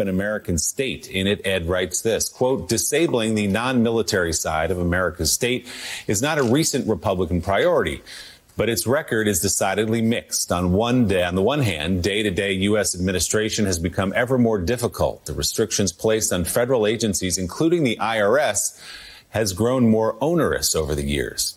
an American state. In it, Ed writes this, quote, disabling the non-military side of America's state is not a recent Republican priority but its record is decidedly mixed. On one day, on the one hand, day-to-day U.S. administration has become ever more difficult. The restrictions placed on federal agencies, including the IRS, has grown more onerous over the years.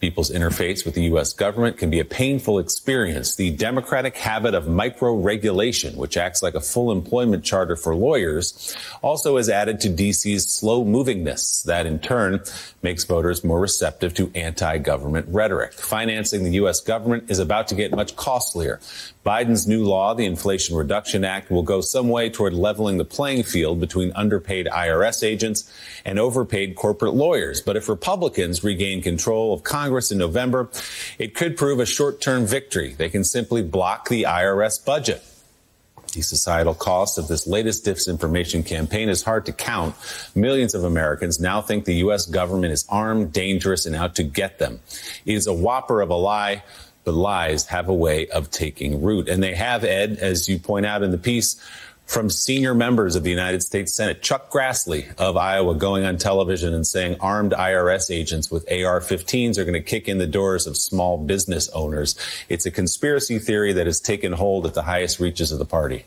People's interface with the U.S. government can be a painful experience. The democratic habit of micro-regulation, which acts like a full employment charter for lawyers, also has added to D.C.'s slow movingness. That in turn makes voters more receptive to anti-government rhetoric. Financing the U.S. government is about to get much costlier. Biden's new law, the Inflation Reduction Act, will go some way toward leveling the playing field between underpaid IRS agents and overpaid corporate lawyers. But if Republicans regain control of Congress in November, it could prove a short-term victory. They can simply block the IRS budget. The societal cost of this latest disinformation campaign is hard to count. Millions of Americans now think the U.S. government is armed, dangerous, and out to get them. It is a whopper of a lie but lies have a way of taking root. And they have, Ed, as you point out in the piece, from senior members of the United States Senate, Chuck Grassley of Iowa going on television and saying armed IRS agents with AR 15s are going to kick in the doors of small business owners. It's a conspiracy theory that has taken hold at the highest reaches of the party.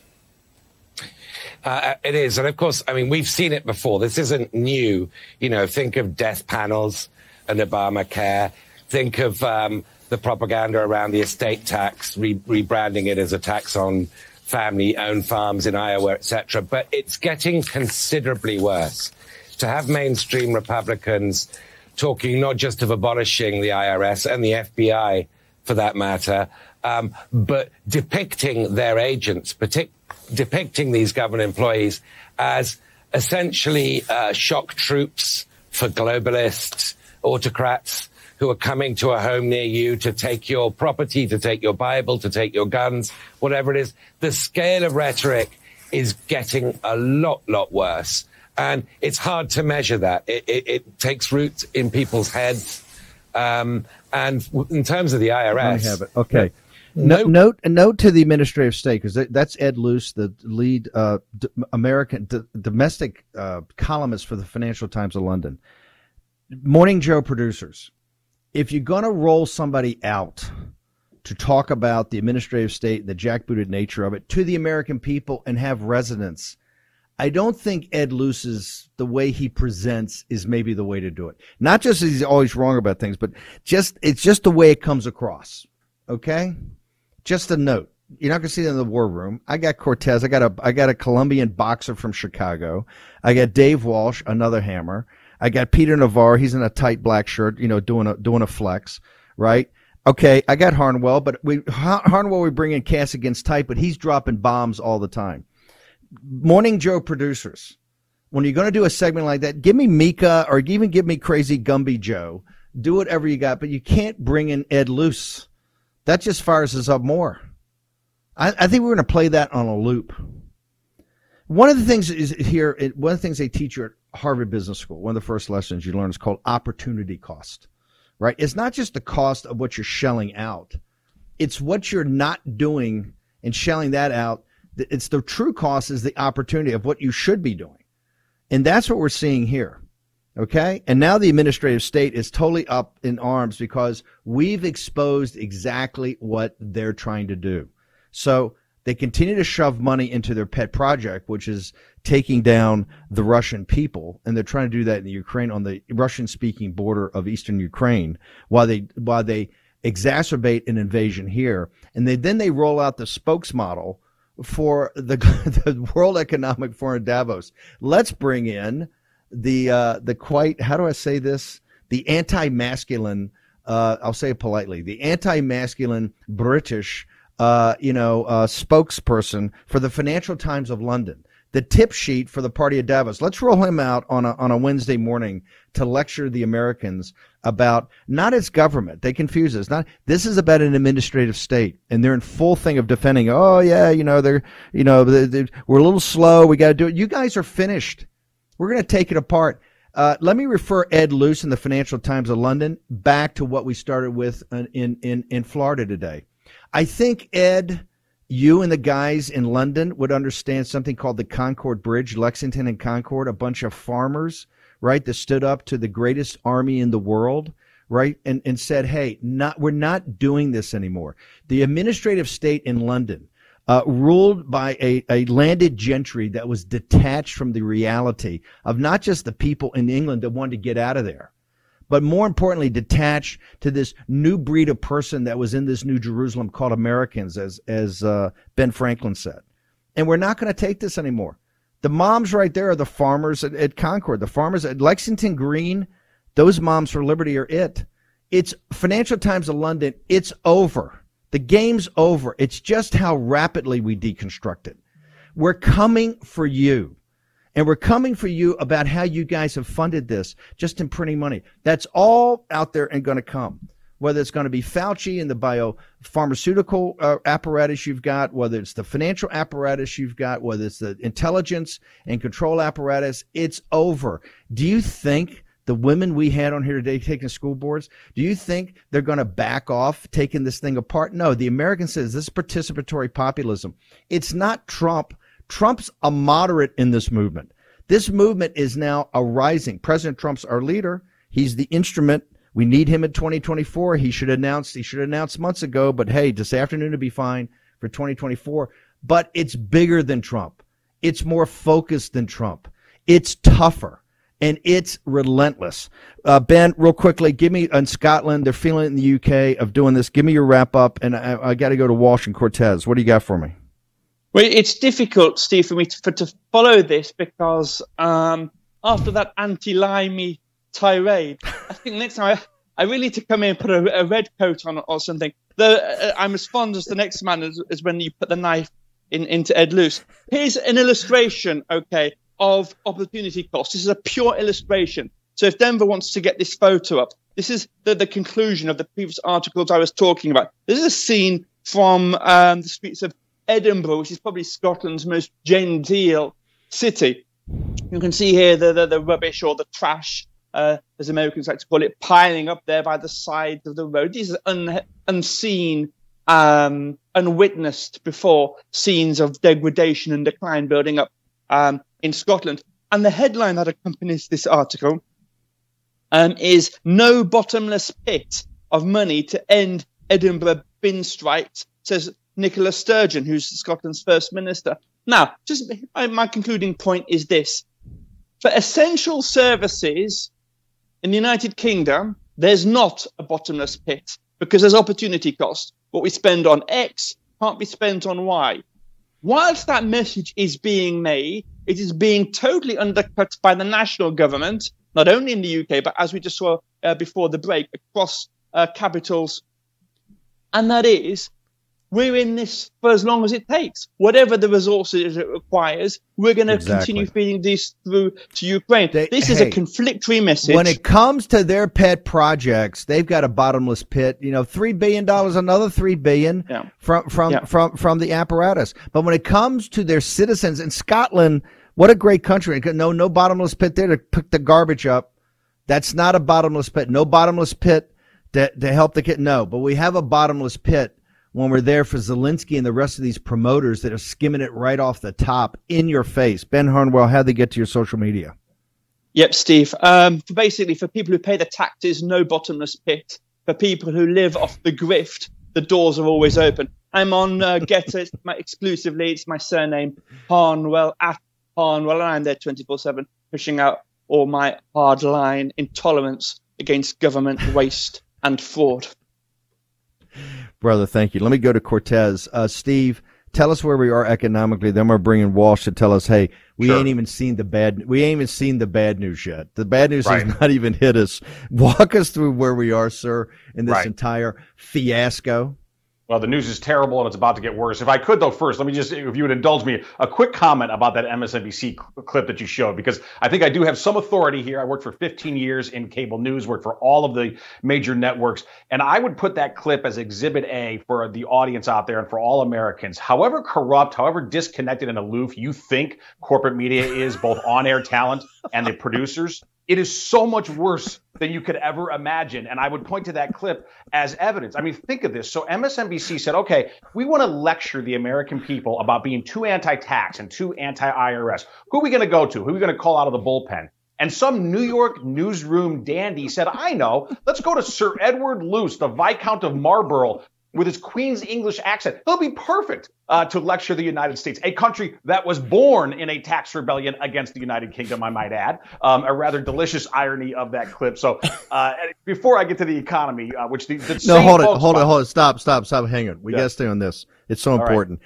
Uh, it is. And of course, I mean, we've seen it before. This isn't new. You know, think of death panels and Obamacare. Think of um, the propaganda around the estate tax, re- rebranding it as a tax on family-owned farms in Iowa, etc. But it's getting considerably worse. To have mainstream Republicans talking not just of abolishing the IRS and the FBI, for that matter, um, but depicting their agents, partic- depicting these government employees as essentially uh, shock troops for globalists, autocrats, who are coming to a home near you to take your property, to take your Bible, to take your guns, whatever it is. The scale of rhetoric is getting a lot, lot worse. And it's hard to measure that. It, it, it takes root in people's heads. Um, and in terms of the IRS. I have it. Okay. No, note a note to the administrative state because that's Ed Luce, the lead uh, d- American d- domestic uh, columnist for the Financial Times of London. Morning Joe producers if you're going to roll somebody out to talk about the administrative state, and the jackbooted nature of it to the American people and have resonance, I don't think Ed Luce's the way he presents is maybe the way to do it. Not just he's always wrong about things, but just it's just the way it comes across. Okay, just a note. You're not going to see it in the war room. I got Cortez. I got a I got a Colombian boxer from Chicago. I got Dave Walsh, another hammer. I got Peter Navarro. He's in a tight black shirt, you know, doing a doing a flex, right? Okay, I got Harnwell, but we Harnwell we bring in Cass against tight, but he's dropping bombs all the time. Morning Joe producers, when you're going to do a segment like that, give me Mika or even give me Crazy Gumby Joe. Do whatever you got, but you can't bring in Ed Luce. That just fires us up more. I, I think we're going to play that on a loop. One of the things is here. One of the things they teach you Harvard Business School, one of the first lessons you learn is called opportunity cost, right? It's not just the cost of what you're shelling out. It's what you're not doing and shelling that out. It's the true cost is the opportunity of what you should be doing. And that's what we're seeing here. Okay. And now the administrative state is totally up in arms because we've exposed exactly what they're trying to do. So they continue to shove money into their pet project, which is taking down the Russian people, and they're trying to do that in the Ukraine on the Russian-speaking border of eastern Ukraine, while they while they exacerbate an invasion here, and they then they roll out the spokes model for the the World Economic Forum Davos. Let's bring in the uh, the quite how do I say this the anti-masculine. Uh, I'll say it politely. The anti-masculine British uh, you know, uh, spokesperson for the Financial Times of London, the tip sheet for the party of Davos. Let's roll him out on a, on a Wednesday morning to lecture the Americans about not its government. They confuse us. Not this is about an administrative state, and they're in full thing of defending. Oh yeah, you know they're you know they're, they're, we're a little slow. We got to do it. You guys are finished. We're going to take it apart. Uh, let me refer Ed Luce in the Financial Times of London back to what we started with in in in Florida today. I think Ed, you and the guys in London would understand something called the Concord Bridge, Lexington and Concord, a bunch of farmers, right, that stood up to the greatest army in the world, right, and, and said, hey, not, we're not doing this anymore. The administrative state in London, uh, ruled by a, a landed gentry that was detached from the reality of not just the people in England that wanted to get out of there, but more importantly, detached to this new breed of person that was in this New Jerusalem called Americans, as as uh, Ben Franklin said. And we're not going to take this anymore. The moms right there are the farmers at, at Concord, the farmers at Lexington Green. Those moms for liberty are it. It's Financial Times of London. It's over. The game's over. It's just how rapidly we deconstruct it. We're coming for you. And we're coming for you about how you guys have funded this just in printing money. That's all out there and going to come. Whether it's going to be Fauci and the biopharmaceutical uh, apparatus you've got, whether it's the financial apparatus you've got, whether it's the intelligence and control apparatus, it's over. Do you think the women we had on here today taking school boards, do you think they're going to back off taking this thing apart? No, the American says this is participatory populism. It's not Trump Trump's a moderate in this movement. This movement is now arising. President Trump's our leader. He's the instrument. We need him in 2024. He should announce, he should announce months ago, but hey, this afternoon to be fine for 2024. But it's bigger than Trump. It's more focused than Trump. It's tougher and it's relentless. Uh, ben, real quickly, give me in Scotland, they're feeling it in the UK of doing this. Give me your wrap up, and I, I got to go to Walsh and Cortez. What do you got for me? Well, it's difficult, Steve, for me to, for, to follow this because um, after that anti-limey tirade, I think next time I, I really need to come in and put a, a red coat on or something. Uh, I'm as fond as the next man as, as when you put the knife in, into Ed Luce. Here's an illustration, okay, of opportunity cost. This is a pure illustration. So if Denver wants to get this photo up, this is the, the conclusion of the previous articles I was talking about. This is a scene from um, the streets of Edinburgh, which is probably Scotland's most genteel city. You can see here the, the, the rubbish or the trash, uh, as Americans like to call it, piling up there by the side of the road. These are un, unseen, um, unwitnessed before scenes of degradation and decline building up um, in Scotland. And the headline that accompanies this article um, is No Bottomless Pit of Money to End Edinburgh Bin Strikes, says Nicola Sturgeon, who's Scotland's first minister. Now, just my concluding point is this: for essential services in the United Kingdom, there's not a bottomless pit because there's opportunity cost. What we spend on X can't be spent on Y. Whilst that message is being made, it is being totally undercut by the national government, not only in the UK, but as we just saw uh, before the break, across uh, capitals. And that is we're in this for as long as it takes. Whatever the resources it requires, we're going to exactly. continue feeding this through to Ukraine. They, this is hey, a conflictory message. When it comes to their pet projects, they've got a bottomless pit. You know, three billion dollars, another three billion yeah. from from yeah. from from the apparatus. But when it comes to their citizens in Scotland, what a great country! No, no bottomless pit there to pick the garbage up. That's not a bottomless pit. No bottomless pit to, to help the kid. No, but we have a bottomless pit when we're there for Zelensky and the rest of these promoters that are skimming it right off the top in your face. Ben Harnwell, how they get to your social media? Yep, Steve. Um, for basically, for people who pay the taxes, no bottomless pit. For people who live off the grift, the doors are always open. I'm on uh, Gettr my, exclusively. It's my surname, Harnwell, at Harnwell, and I'm there 24 7, pushing out all my hardline intolerance against government waste and fraud. Brother, thank you. Let me go to Cortez. Uh, Steve, tell us where we are economically. Then we're bringing Walsh to tell us, hey, we sure. ain't even seen the bad. We ain't even seen the bad news yet. The bad news right. has not even hit us. Walk us through where we are, sir, in this right. entire fiasco. Well, the news is terrible and it's about to get worse. If I could, though, first, let me just, if you would indulge me, a quick comment about that MSNBC clip that you showed, because I think I do have some authority here. I worked for 15 years in cable news, worked for all of the major networks, and I would put that clip as exhibit A for the audience out there and for all Americans. However corrupt, however disconnected and aloof you think corporate media is, both on air talent and the producers, It is so much worse than you could ever imagine. And I would point to that clip as evidence. I mean, think of this. So MSNBC said, okay, we want to lecture the American people about being too anti tax and too anti IRS. Who are we going to go to? Who are we going to call out of the bullpen? And some New York newsroom dandy said, I know, let's go to Sir Edward Luce, the Viscount of Marlborough, with his Queen's English accent. He'll be perfect uh, to lecture the United States, a country that was born in a tax rebellion against the United Kingdom, I might add. Um, a rather delicious irony of that clip. So uh, before I get to the economy, uh, which the, the no, hold it, hold it, hold it, stop, stop, stop, hang on. We yeah. got to stay on this. It's so important.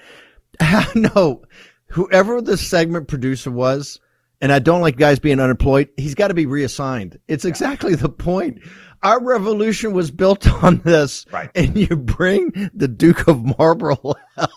Right. no, whoever the segment producer was, and I don't like guys being unemployed. He's got to be reassigned. It's yeah. exactly the point our revolution was built on this. Right. And you bring the Duke of Marlborough out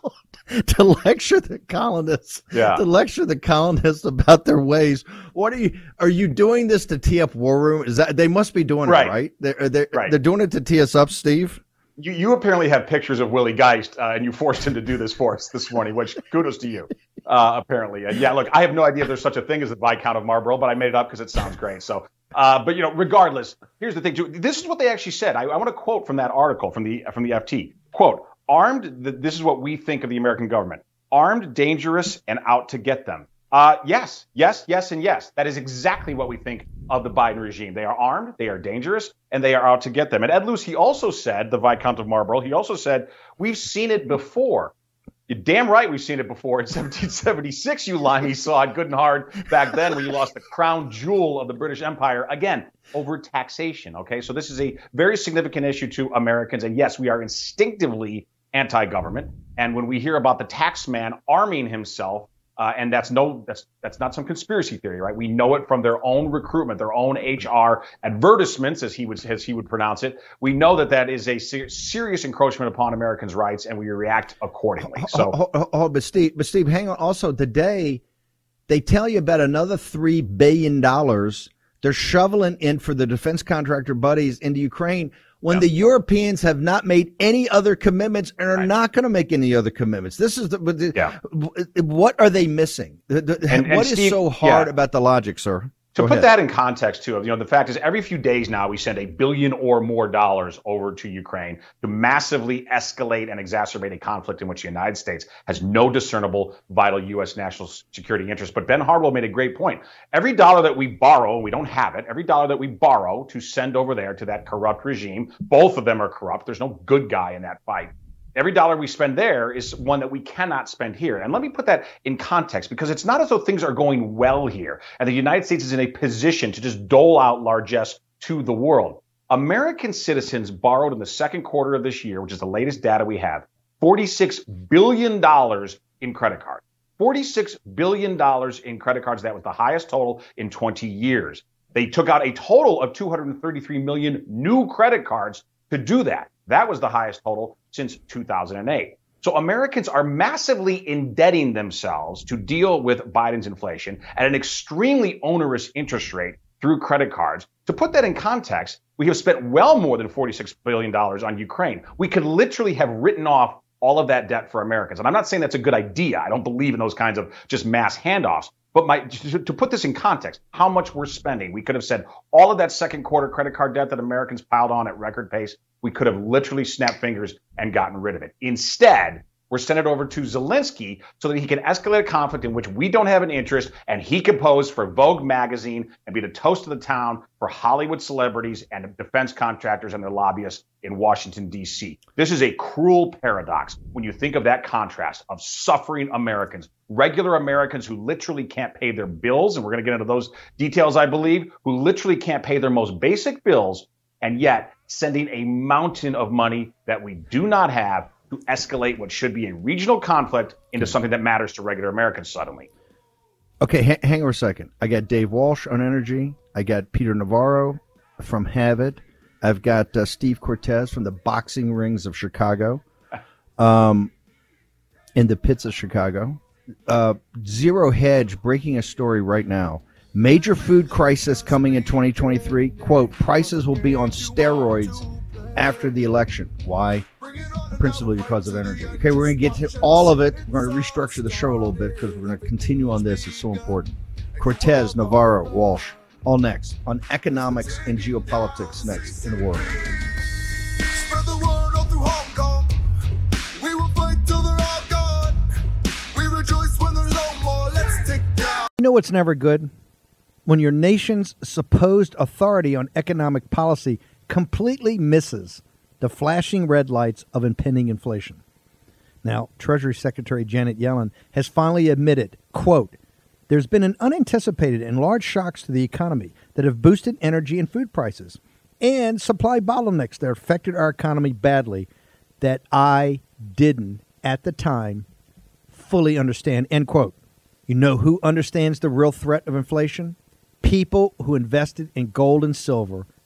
to lecture the colonists. Yeah. To lecture the colonists about their ways. What are you, are you doing this to tee up war room? Is that, they must be doing right. it, right? They're, they're, right. they're doing it to tee us up, Steve? You, you apparently have pictures of Willie Geist, uh, and you forced him to do this for us this morning, which kudos to you, uh, apparently. And yeah, look, I have no idea if there's such a thing as the Viscount of Marlborough, but I made it up because it sounds great. So uh, but you know, regardless, here's the thing. Too. This is what they actually said. I, I want to quote from that article from the from the FT. Quote: Armed. The, this is what we think of the American government. Armed, dangerous, and out to get them. Uh, yes, yes, yes, and yes. That is exactly what we think of the Biden regime. They are armed, they are dangerous, and they are out to get them. And Ed Luce, he also said, the Viscount of Marlborough, he also said, we've seen it before. You're damn right we've seen it before in 1776. You limey saw it good and hard back then when you lost the crown jewel of the British Empire again over taxation. Okay, so this is a very significant issue to Americans, and yes, we are instinctively anti-government. And when we hear about the tax man arming himself uh, and that's no, that's that's not some conspiracy theory, right? We know it from their own recruitment, their own HR advertisements, as he would as he would pronounce it. We know that that is a ser- serious encroachment upon Americans' rights, and we react accordingly. So, oh, oh, oh, but Steve, but Steve, hang on. Also, today they tell you about another three billion dollars they're shoveling in for the defense contractor buddies into Ukraine when the Europeans have not made any other commitments and are right. not going to make any other commitments. This is the, yeah. what are they missing? And, what and is Steve, so hard yeah. about the logic, sir? To Go put ahead. that in context, too, you know, the fact is every few days now we send a billion or more dollars over to Ukraine to massively escalate and exacerbate a conflict in which the United States has no discernible vital U.S. national security interest. But Ben Harnwell made a great point. Every dollar that we borrow, we don't have it, every dollar that we borrow to send over there to that corrupt regime, both of them are corrupt. There's no good guy in that fight every dollar we spend there is one that we cannot spend here. And let me put that in context because it's not as though things are going well here and the United States is in a position to just dole out largesse to the world. American citizens borrowed in the second quarter of this year, which is the latest data we have, $46 billion in credit cards. $46 billion in credit cards. That was the highest total in 20 years. They took out a total of 233 million new credit cards to do that. That was the highest total since 2008. So Americans are massively indebting themselves to deal with Biden's inflation at an extremely onerous interest rate through credit cards. To put that in context, we have spent well more than $46 billion on Ukraine. We could literally have written off all of that debt for Americans. And I'm not saying that's a good idea. I don't believe in those kinds of just mass handoffs. But my to, to, put this in context, how much we're spending, we could have said all of that second quarter credit card debt that Americans piled on at record pace, we could have literally snapped fingers and gotten rid of it. Instead, we're sending it over to Zelensky so that he can escalate a conflict in which we don't have an interest and he can pose for Vogue magazine and be the toast of the town for Hollywood celebrities and defense contractors and their lobbyists in Washington, D.C. This is a cruel paradox when you think of that contrast of suffering Americans, regular Americans who literally can't pay their bills. And we're going to get into those details, I believe, who literally can't pay their most basic bills and yet sending a mountain of money that we do not have to escalate what should be a regional conflict into something that matters to regular Americans suddenly. Okay, ha- hang on a second. I got Dave Walsh on energy. I got Peter Navarro from Have I've got uh, Steve Cortez from the boxing rings of Chicago, um, in the pits of Chicago. Uh, Zero Hedge breaking a story right now. Major food crisis coming in 2023. Quote, prices will be on steroids after the election. Why? Principally because of energy. Okay, we're going to get to all of it. We're going to restructure the show a little bit because we're going to continue on this. It's so important. Cortez, Navarro, Walsh. All next on economics and geopolitics next in the world. You know what's never good? When your nation's supposed authority on economic policy completely misses the flashing red lights of impending inflation. Now, Treasury Secretary Janet Yellen has finally admitted, quote, there's been an unanticipated and large shocks to the economy that have boosted energy and food prices and supply bottlenecks that affected our economy badly that I didn't at the time fully understand, end quote. You know who understands the real threat of inflation? People who invested in gold and silver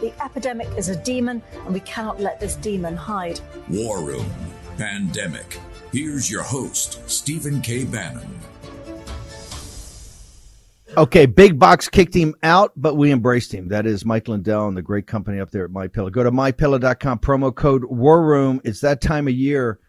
The epidemic is a demon, and we cannot let this demon hide. War Room Pandemic. Here's your host, Stephen K. Bannon. Okay, Big Box kicked him out, but we embraced him. That is Mike Lindell and the great company up there at MyPillow. Go to mypillow.com, promo code War Room. It's that time of year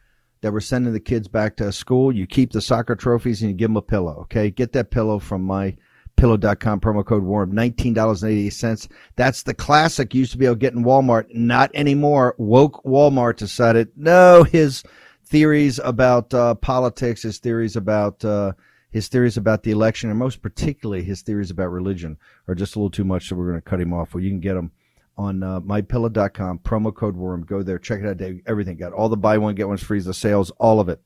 that we're sending the kids back to school. You keep the soccer trophies and you give them a pillow. Okay, get that pillow from my pillow.com promo code warm $19.88 that's the classic. Used to be able to get in walmart. Not anymore. Woke walmart decided no his theories about uh, politics his theories about uh, his theories about the election and most particularly his theories about religion are just a little too much so we're going to cut him off. Well you can get them on uh, mypillow.com promo code worm go there. Check it out Dave, everything. Got all the buy one get one free the sales all of it.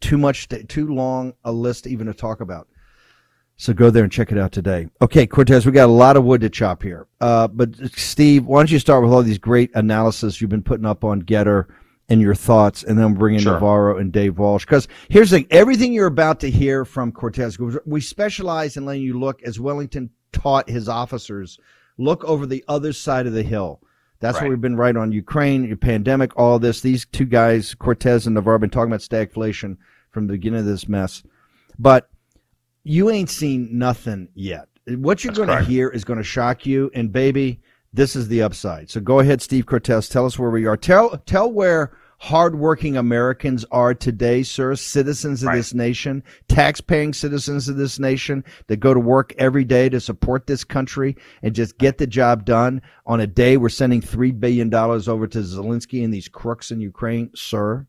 Too much too long a list even to talk about so go there and check it out today. Okay, Cortez, we got a lot of wood to chop here. Uh, but Steve, why don't you start with all these great analysis you've been putting up on Gettr and your thoughts, and then bring in sure. Navarro and Dave Walsh. Because here's the thing: everything you're about to hear from Cortez, we specialize in letting you look, as Wellington taught his officers, look over the other side of the hill. That's right. what we've been right on Ukraine, your pandemic, all this. These two guys, Cortez and Navarro, have been talking about stagflation from the beginning of this mess. But you ain't seen nothing yet. What you're going to hear is going to shock you. And baby, this is the upside. So go ahead, Steve Cortez. Tell us where we are. Tell tell where hardworking Americans are today, sir. Citizens of right. this nation, tax-paying citizens of this nation that go to work every day to support this country and just get the job done. On a day, we're sending three billion dollars over to Zelensky and these crooks in Ukraine, sir.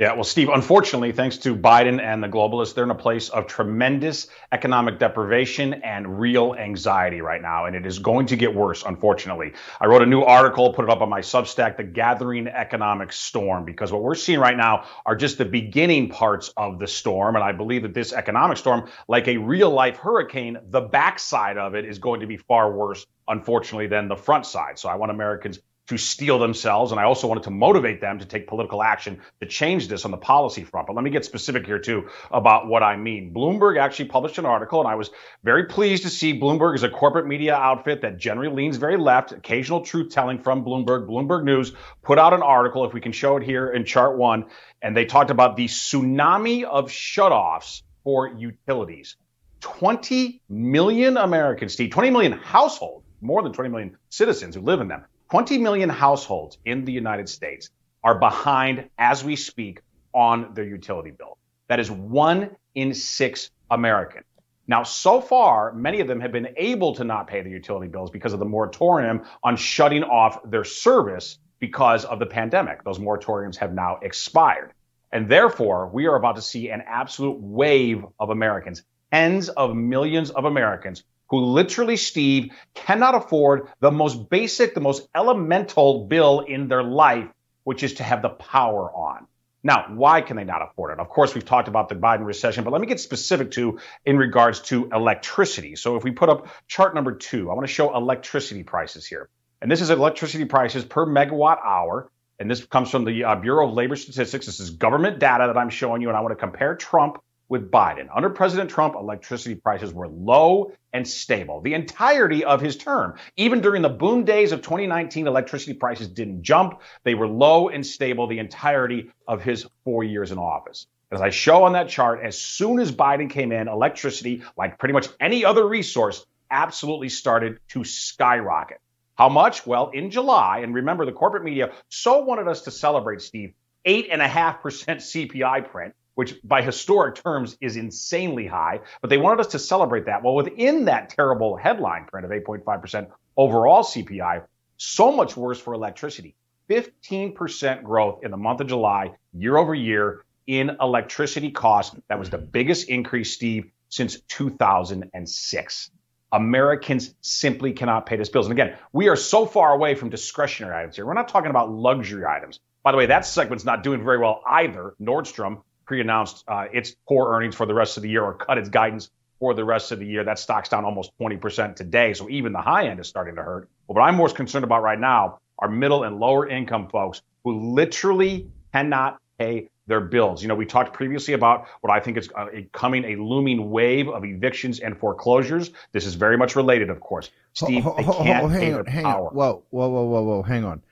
Yeah, well, Steve, unfortunately, thanks to Biden and the globalists, they're in a place of tremendous economic deprivation and real anxiety right now. And it is going to get worse, unfortunately. I wrote a new article, put it up on my Substack, The Gathering Economic Storm, because what we're seeing right now are just the beginning parts of the storm. And I believe that this economic storm, like a real life hurricane, the backside of it is going to be far worse, unfortunately, than the front side. So I want Americans to steel themselves. And I also wanted to motivate them to take political action to change this on the policy front. But let me get specific here, too, about what I mean. Bloomberg actually published an article, and I was very pleased to see Bloomberg is a corporate media outfit that generally leans very left, occasional truth telling from Bloomberg. Bloomberg News put out an article, if we can show it here in chart one, and they talked about the tsunami of shutoffs for utilities. 20 million Americans, Steve, 20 million households, more than 20 million citizens who live in them 20 million households in the United States are behind as we speak on their utility bill. That is one in six Americans. Now, so far, many of them have been able to not pay their utility bills because of the moratorium on shutting off their service because of the pandemic. Those moratoriums have now expired. And therefore, we are about to see an absolute wave of Americans, tens of millions of Americans who literally, Steve, cannot afford the most basic, the most elemental bill in their life which is to have the power on. Now, why can they not afford it? Of course, we've talked about the Biden recession, but let me get specific to in regards to electricity. So if we put up chart number two, I want to show electricity prices here. And this is electricity prices per megawatt hour. And this comes from the uh, Bureau of Labor Statistics. This is government data that I'm showing you, and I want to compare Trump with Biden. Under President Trump, electricity prices were low and stable the entirety of his term. Even during the boom days of 2019, electricity prices didn't jump. They were low and stable the entirety of his four years in office. As I show on that chart, as soon as Biden came in, electricity, like pretty much any other resource, absolutely started to skyrocket. How much? Well, in July, and remember, the corporate media so wanted us to celebrate, Steve, 8.5% CPI print which by historic terms is insanely high, but they wanted us to celebrate that. Well, within that terrible headline print of 8.5% overall CPI, so much worse for electricity. 15% growth in the month of July, year over year, in electricity costs. That was the mm-hmm. biggest increase, Steve, since 2006. Americans simply cannot pay these bills. And again, we are so far away from discretionary items here. We're not talking about luxury items. By the way, that segment's not doing very well either. Nordstrom pre-announced uh, its core earnings for the rest of the year or cut its guidance for the rest of the year. That stock's down almost 20% today. So even the high end is starting to hurt. But what I'm most concerned about right now are middle and lower income folks who literally cannot pay their bills. You know, we talked previously about what I think is uh, coming a looming wave of evictions and foreclosures. This is very much related, of course. Steve, they can't pay their hang power. On. Whoa, whoa, whoa, whoa, whoa, hang on.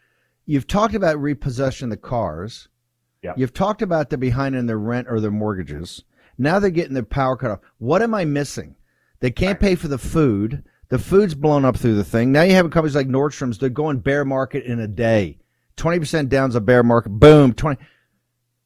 You've talked about repossession of the cars. Yep. You've talked about the behind in their rent or their mortgages. Now they're getting their power cut off. What am I missing? They can't pay for the food. The food's blown up through the thing. Now you have companies like Nordstrom's. They're going bear market in a day. Twenty percent down's a bear market. Boom. Twenty.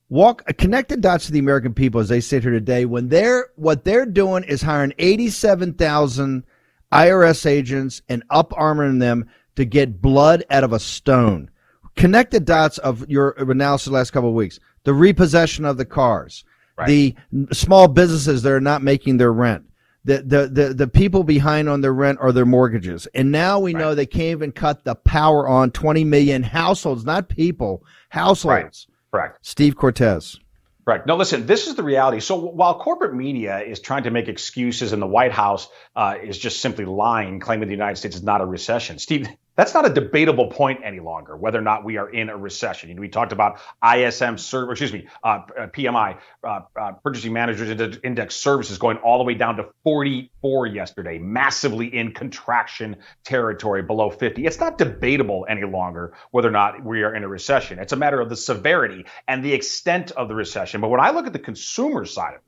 Walk connect the dots to the American people as they sit here today. When they're what they're doing is hiring eighty-seven thousand IRS agents and up armoring them to get blood out of a stone. Connect the dots of your analysis the last couple of weeks. The repossession of the cars, right. the small businesses that are not making their rent, the, the, the, the people behind on their rent or their mortgages. And now we right. know they can't even cut the power on 20 million households, not people, households. Right. Correct. Steve Cortez. Right. No, listen, this is the reality. So while corporate media is trying to make excuses and the White House uh, is just simply lying, claiming the United States is not a recession, Steve, that's not a debatable point any longer, whether or not we are in a recession. You know, we talked about ISM, server, excuse me, uh, uh PMI, uh, uh, Purchasing Managers Index Services going all the way down to 44 yesterday, massively in contraction territory below 50. It's not debatable any longer whether or not we are in a recession. It's a matter of the severity and the extent of the recession. But when I look at the consumer side of it,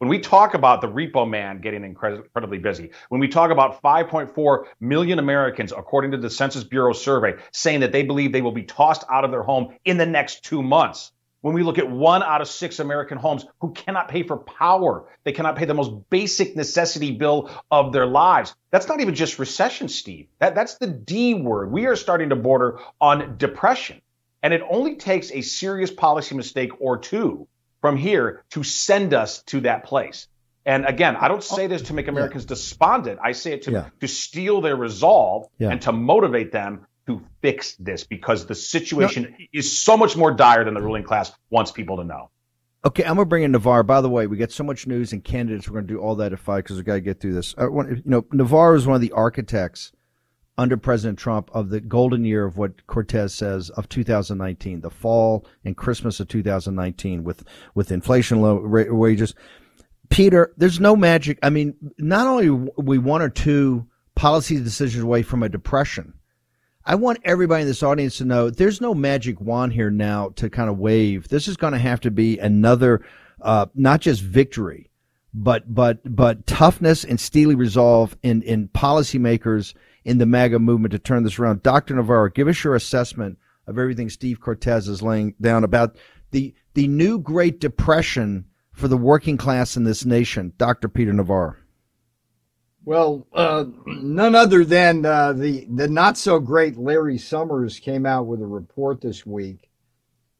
when we talk about the repo man getting incredibly busy, when we talk about 5.4 million Americans, according to the Census Bureau survey, saying that they believe they will be tossed out of their home in the next two months, when we look at one out of six American homes who cannot pay for power, they cannot pay the most basic necessity bill of their lives. That's not even just recession, Steve. That, that's the D word. We are starting to border on depression. And it only takes a serious policy mistake or two from here to send us to that place. And again, I don't say this to make Americans yeah. despondent. I say it to, yeah. to steal their resolve yeah. and to motivate them to fix this because the situation no. is so much more dire than the ruling class wants people to know. Okay, I'm gonna bring in Navarro. By the way, we got so much news and candidates. We're gonna do all that at five because we got to get through this. Uh, Want, you know, Navarre is one of the architects under President Trump of the golden year of what Cortez says of 2019, the fall and Christmas of 2019 with with inflation low wages. Peter, there's no magic. I mean, not only we one or two policy decisions away from a depression. I want everybody in this audience to know there's no magic wand here now to kind of wave. This is going to have to be another, uh, not just victory, but but but toughness and steely resolve in in policymakers in the MAGA movement to turn this around. Dr. Navarro, give us your assessment of everything Steve Cortez is laying down about the the new Great Depression for the working class in this nation. Dr. Peter Navarro. Well, uh, none other than uh, the the not so great Larry Summers came out with a report this week,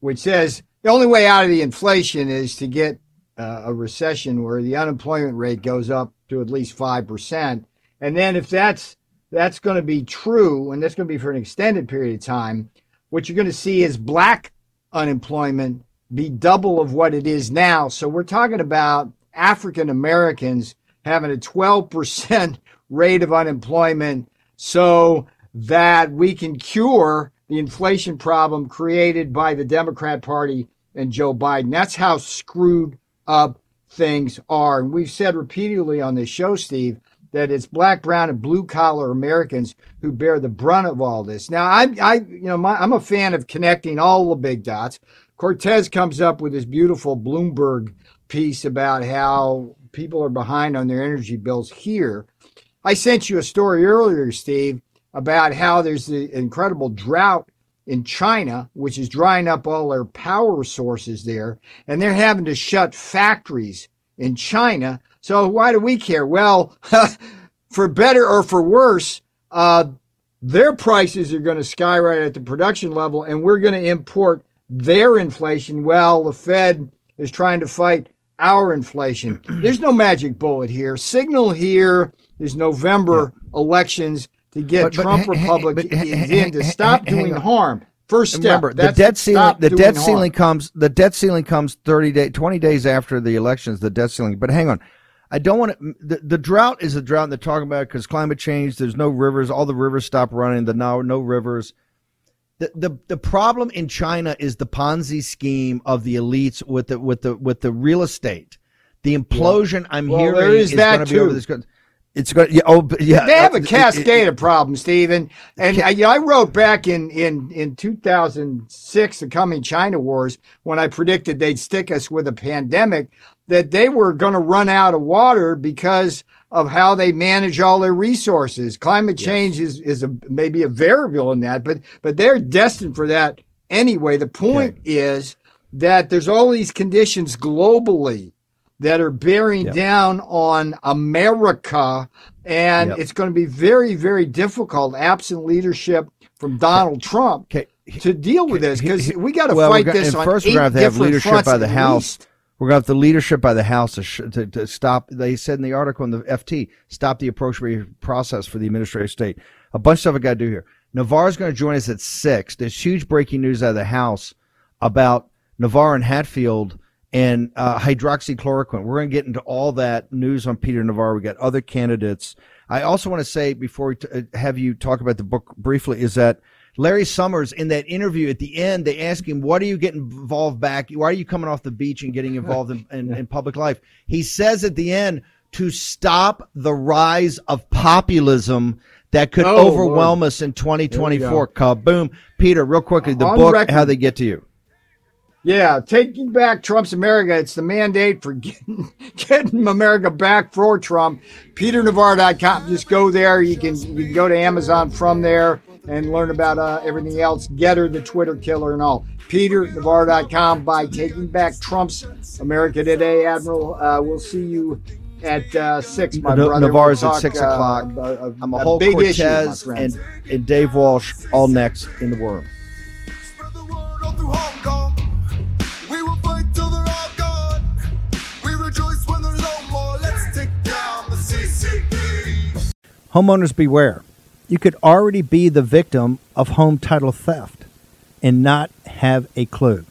which says the only way out of the inflation is to get uh, a recession where the unemployment rate goes up to at least five percent, and then if that's that's going to be true, and that's going to be for an extended period of time, what you're going to see is black unemployment be double of what it is now. So we're talking about African Americans having a 12% rate of unemployment so that we can cure the inflation problem created by the Democrat Party and Joe Biden. That's how screwed up things are. And we've said repeatedly on this show, Steve, that it's black, brown, and blue collar Americans who bear the brunt of all this. Now, I, I, you know, my, I'm a fan of connecting all the big dots. Cortez comes up with this beautiful Bloomberg piece about how people are behind on their energy bills here. I sent you a story earlier, Steve, about how there's the incredible drought in China, which is drying up all their power sources there, and they're having to shut factories in China. So why do we care? Well, for better or for worse, uh, their prices are going to skyrocket at the production level, and we're going to import their inflation. Well, the Fed is trying to fight our inflation. There's no magic bullet here. Signal here is November yeah. elections to get but, but, Trump Republicans in to stop doing harm. First step. Remember, the debt ceiling. The debt ceiling comes. The debt ceiling comes thirty days, twenty days after the elections. The debt ceiling. But hang on, I don't want to. The, the drought is a drought they're talking about because climate change. There's no rivers. All the rivers stop running. The now no rivers. The, the the problem in China is the Ponzi scheme of the elites with the with the with the real estate. The implosion yeah. I'm well, hearing is, is going to be over this. It's going. Yeah, oh, yeah. They have a cascade it, it, of problems, Stephen. And I, I wrote back in in in 2006, the coming China wars, when I predicted they'd stick us with a pandemic, that they were going to run out of water because of how they manage all their resources. Climate change yes. is is a, maybe a variable in that, but but they're destined for that anyway. The point okay. is that there's all these conditions globally that are bearing yep. down on America. And yep. it's going to be very, very difficult, absent leadership from Donald Trump, okay. to deal with this because we got to well, fight this on first we're going to have leadership by the House. Least. We're going to have the leadership by the House to, sh- to, to, stop. They said in the article in the FT, stop the appropriation process for the administrative state. A bunch of stuff I got to do here. Navarro's going to join us at six. There's huge breaking news out of the House about Navarro and Hatfill and uh, hydroxychloroquine. We're going to get into all that news on Peter Navarro. We got other candidates. I also want to say before we t- uh, have you talk about the book briefly is that Larry Summers in that interview at the end, they ask him, "What are you getting involved back? Why are you coming off the beach and getting involved in, in, in public life?" He says at the end to stop the rise of populism that could oh, overwhelm Lord. us in 2024. Kaboom, Peter, real quickly, the on book, record. how they get to you. Yeah, taking back Trump's America. It's the mandate for getting, getting America back for Trump. PeterNavarro.com. Just go there. You can you can go to Amazon from there and learn about uh, everything else. Gettr, the Twitter killer, and all. PeterNavarro.com by taking back Trump's America Today, Admiral. Uh, we'll see you at uh, six, my no, brother. Navarro's we'll talk, at six o'clock. Uh, I'm a, a whole big Cortez issue, and, and Dave Walsh all next in the world. Homeowners beware. You could already be the victim of home title theft and not have a clue.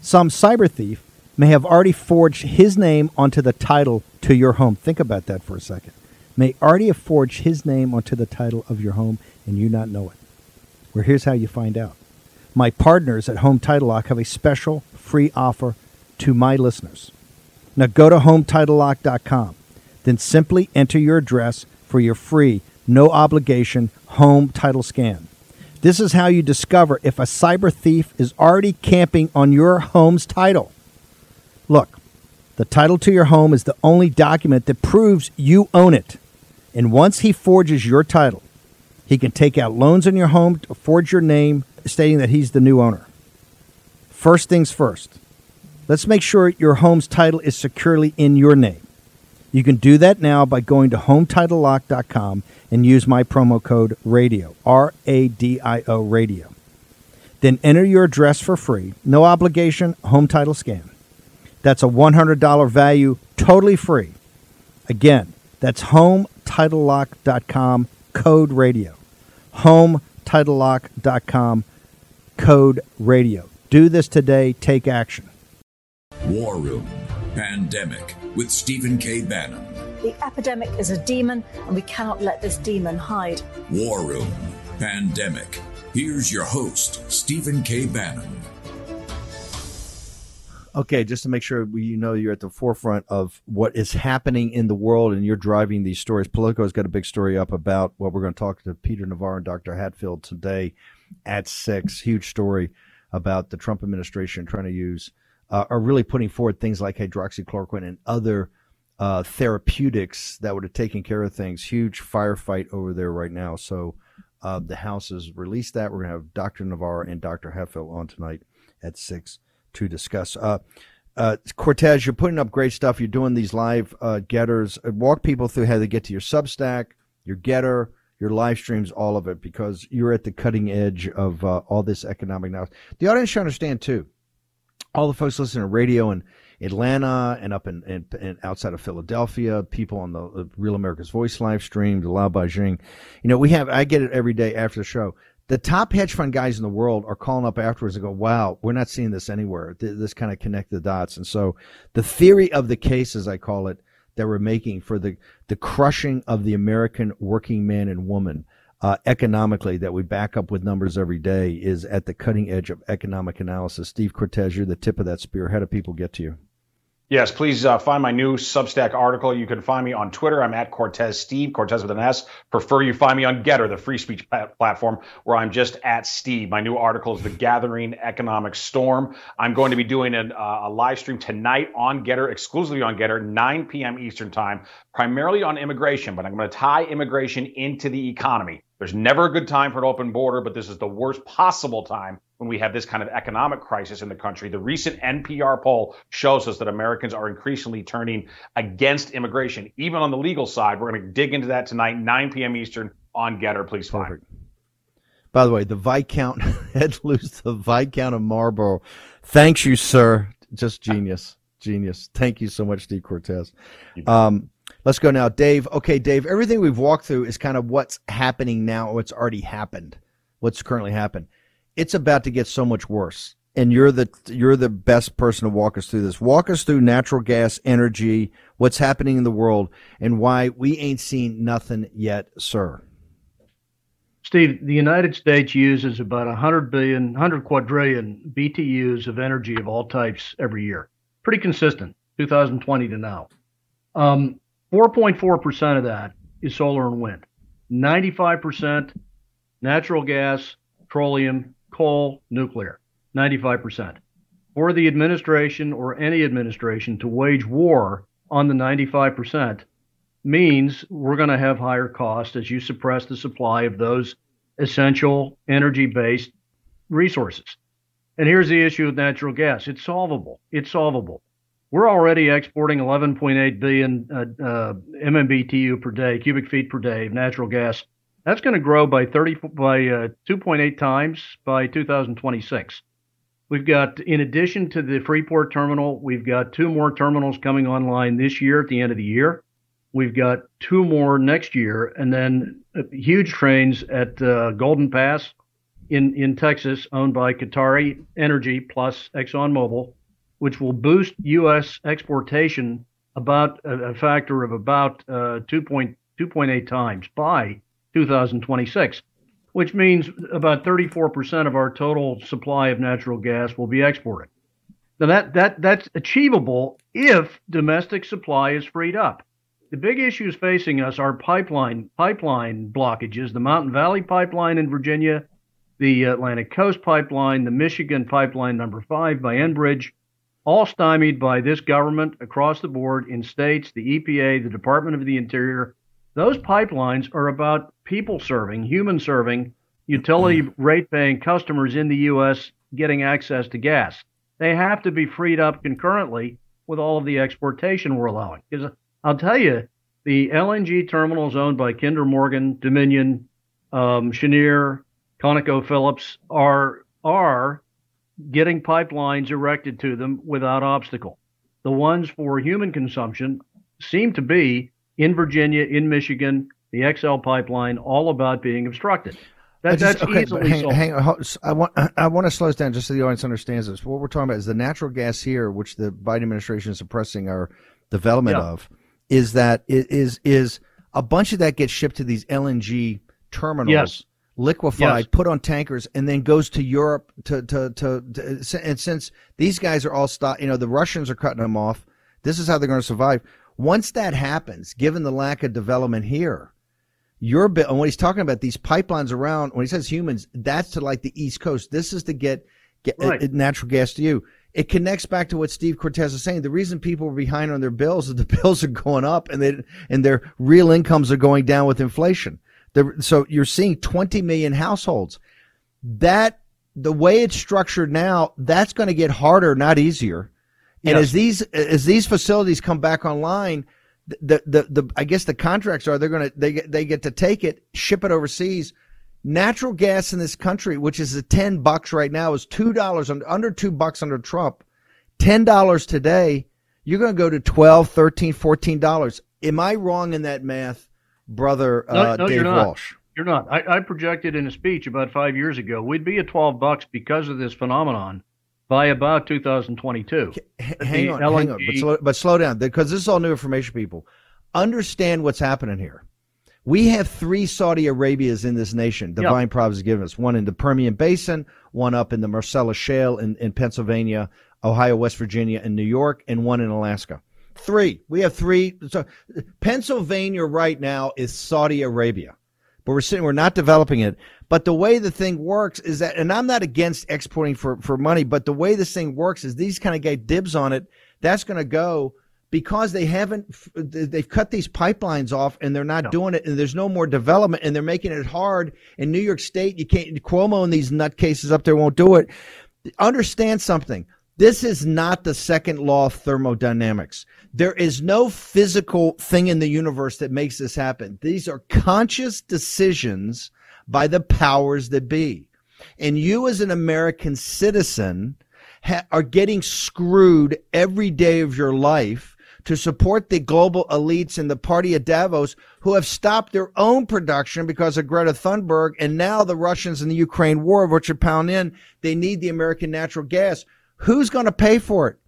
Some cyber thief may have already forged his name onto the title to your home. Think about that for a second. May already have forged his name onto the title of your home and you not know it. Well, here's how you find out. My partners at Home Title Lock have a special free offer to my listeners. Now go to HomeTitleLock.com. Then simply enter your address for your free, no obligation home title scan. This is how you discover if a cyber thief is already camping on your home's title. Look, the title to your home is the only document that proves you own it. And once he forges your title, he can take out loans on your home to forge your name, stating that he's the new owner. First things first, let's make sure your home's title is securely in your name. You can do that now by going to HometitleLock.com and use my promo code RADIO, R A D I O Radio. Then enter your address for free, no obligation, home title scan. That's a $100 value, totally free. Again, that's HomeTitleLock.com, code radio. HomeTitleLock.com, code radio. Do this today. Take action. War Room Pandemic with Stephen K. Bannon. The epidemic is a demon, and we cannot let this demon hide. War Room Pandemic. Here's your host, Stephen K. Bannon. Okay, just to make sure we, you know you're at the forefront of what is happening in the world and you're driving these stories. Politico's got a big story up about what we're going to talk to Peter Navarro and Dr. Hatfill today at six. Huge story about the Trump administration trying to use, uh, are really putting forward things like hydroxychloroquine and other uh, therapeutics that would have taken care of things. Huge firefight over there right now. So uh, the House has released that. We're going to have Dr. Navarro and Dr. Hatfill on tonight at six to discuss. Uh, uh, Cortes, you're putting up great stuff. You're doing these live uh, Gettrs. Walk people through how they get to your Substack, your Gettr, your live streams, all of it, because you're at the cutting edge of all this economic now. The audience should understand too. All the folks listening to radio in Atlanta and up in, in, in outside of Philadelphia, people on the Real America's Voice live stream, the Lao Baixing. You know, we have. I get it every day after the show the top hedge fund guys in the world are calling up afterwards and go, wow, we're not seeing this anywhere. This kind of connect the dots. And so the theory of the case, as I call it, that we're making for the, the crushing of the American working man and woman uh, economically that we back up with numbers every day is at the cutting edge of economic analysis. Steve Cortes, you're the tip of that spear. How do people get to you? Yes, please uh, find my new Substack article. You can find me on Twitter. I'm at Cortes Steve, Cortes with an S. Prefer you find me on Gettr, the free speech platform, where I'm just at Steve. My new article is The Gathering Economic Storm. I'm going to be doing an, uh, a live stream tonight on Gettr, exclusively on Gettr, 9 p.m. Eastern Time, primarily on immigration, but I'm going to tie immigration into the economy. There's never a good time for an open border, but this is the worst possible time when we have this kind of economic crisis in the country. The recent NPR poll shows us that Americans are increasingly turning against immigration, even on the legal side. We're going to dig into that tonight, 9 p.m. Eastern on Gettr. Please find. Perfect. By the way, the Viscount, Ed Luce, the Viscount of Marlborough. Thanks you, sir. Just genius. Genius. Thank you so much, Steve Cortes. Um, let's go now. Dave. Okay, Dave, everything we've walked through is kind of what's happening now, what's already happened, what's currently happened it's about to get so much worse. And you're the you're the best person to walk us through this. Walk us through natural gas, energy, what's happening in the world, and why we ain't seen nothing yet, sir. Steve, the United States uses about 100 billion, 100 quadrillion BTUs of energy of all types every year. Pretty consistent, 2020 to now. Um, 4.4% of that is solar and wind. 95% natural gas, petroleum, coal, nuclear, 95%. For the administration or any administration to wage war on the 95% means we're going to have higher costs as you suppress the supply of those essential energy based resources. And here's the issue with natural gas it's solvable. It's solvable. We're already exporting 11.8 billion uh, uh, MMBTU per day, cubic feet per day of natural gas that's going to grow by 30 by uh, 2.8 times by 2026. We've got, in addition to the Freeport terminal, we've got two more terminals coming online this year at the end of the year. We've got two more next year, and then uh, huge trains at uh, Golden Pass in, in Texas, owned by Qatari Energy plus ExxonMobil, which will boost U.S. exportation about a, a factor of about uh, 2.2.8 times by 2026, which means about 34% of our total supply of natural gas will be exported. Now that that that's achievable if domestic supply is freed up. The big issues facing us are pipeline pipeline blockages, the Mountain Valley pipeline in Virginia, the Atlantic Coast pipeline, the Michigan pipeline number 5 by Enbridge, all stymied by this government across the board in states, the EPA, the Department of the Interior, those pipelines are about people serving, human serving, utility mm. rate paying customers in the U.S. getting access to gas. They have to be freed up concurrently with all of the exportation we're allowing. Because I'll tell you, the LNG terminals owned by Kinder Morgan, Dominion, um, Cheniere, ConocoPhillips are are getting pipelines erected to them without obstacle. The ones for human consumption seem to be in Virginia, in Michigan, the XL pipeline, all about being obstructed. That, just, that's okay, easily hang, hang, I want I want to slow this down just so the audience understands this. What we're talking about is the natural gas here, which the Biden administration is suppressing our development yeah. of, is that is is a bunch of that gets shipped to these LNG terminals. Yes liquefied, yes. put on tankers, and then goes to Europe to, to, to, to, and since these guys are all stop, you know, the Russians are cutting them off. This is how they're going to survive. Once that happens, given the lack of development here, your bill, and when he's talking about these pipelines around, when he says humans, that's to like the East Coast. This is to get, get right. uh, natural gas to you. It connects back to what Steve Cortes is saying. The reason people are behind on their bills is the bills are going up and they, and their real incomes are going down with inflation. The, so you're seeing 20 million households. That the way it's structured now, that's going to get harder, not easier. And yes. as these as these facilities come back online, the, the the I guess the contracts are they're going to they get they get to take it, ship it overseas. Natural gas in this country, which is at ten bucks right now, is two dollars under two bucks under Trump. Ten dollars today, you're going to go to 12 13 14 dollars. Am I wrong in that math? brother uh, no, no, Dave you're Walsh. You're not. I, I, projected in a speech about five years ago we'd be at 12 bucks because of this phenomenon by about 2022. H- hang on, LNG... hang on, but slow, but slow down because this is all new information. People understand what's happening here. We have three Saudi Arabias in this nation. Divine yep. Providence has given us one in the Permian Basin, one up in the Marcellus Shale in, in Pennsylvania, Ohio, West Virginia, and New York, and one in Alaska. Three. We have three. So Pennsylvania right now is Saudi Arabia, but we're sitting, we're not developing it. But the way the thing works is that, and I'm not against exporting for, for money, but the way this thing works is these kind of get dibs on it. That's going to go because they haven't, they've cut these pipelines off and they're not no. doing it and there's no more development and they're making it hard. In New York State, you can't, Cuomo and these nutcases up there won't do it. Understand something. This is not the second law of thermodynamics. There is no physical thing in the universe that makes this happen. These are conscious decisions by the powers that be. And you as an American citizen ha- are getting screwed every day of your life to support the global elites and the party of Davos who have stopped their own production because of Greta Thunberg. And now the Russians in the Ukraine war, which are pounding in, they need the American natural gas. Who's going to pay for it?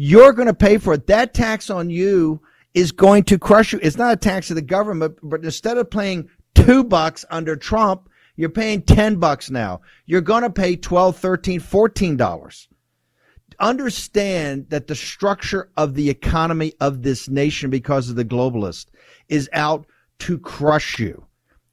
You're going to pay for it. That tax on you is going to crush you. It's not a tax of the government, but instead of paying two bucks under Trump, you're paying 10 bucks now. You're going to pay 12, 13, 14 dollars. Understand that the structure of the economy of this nation because of the globalist is out to crush you.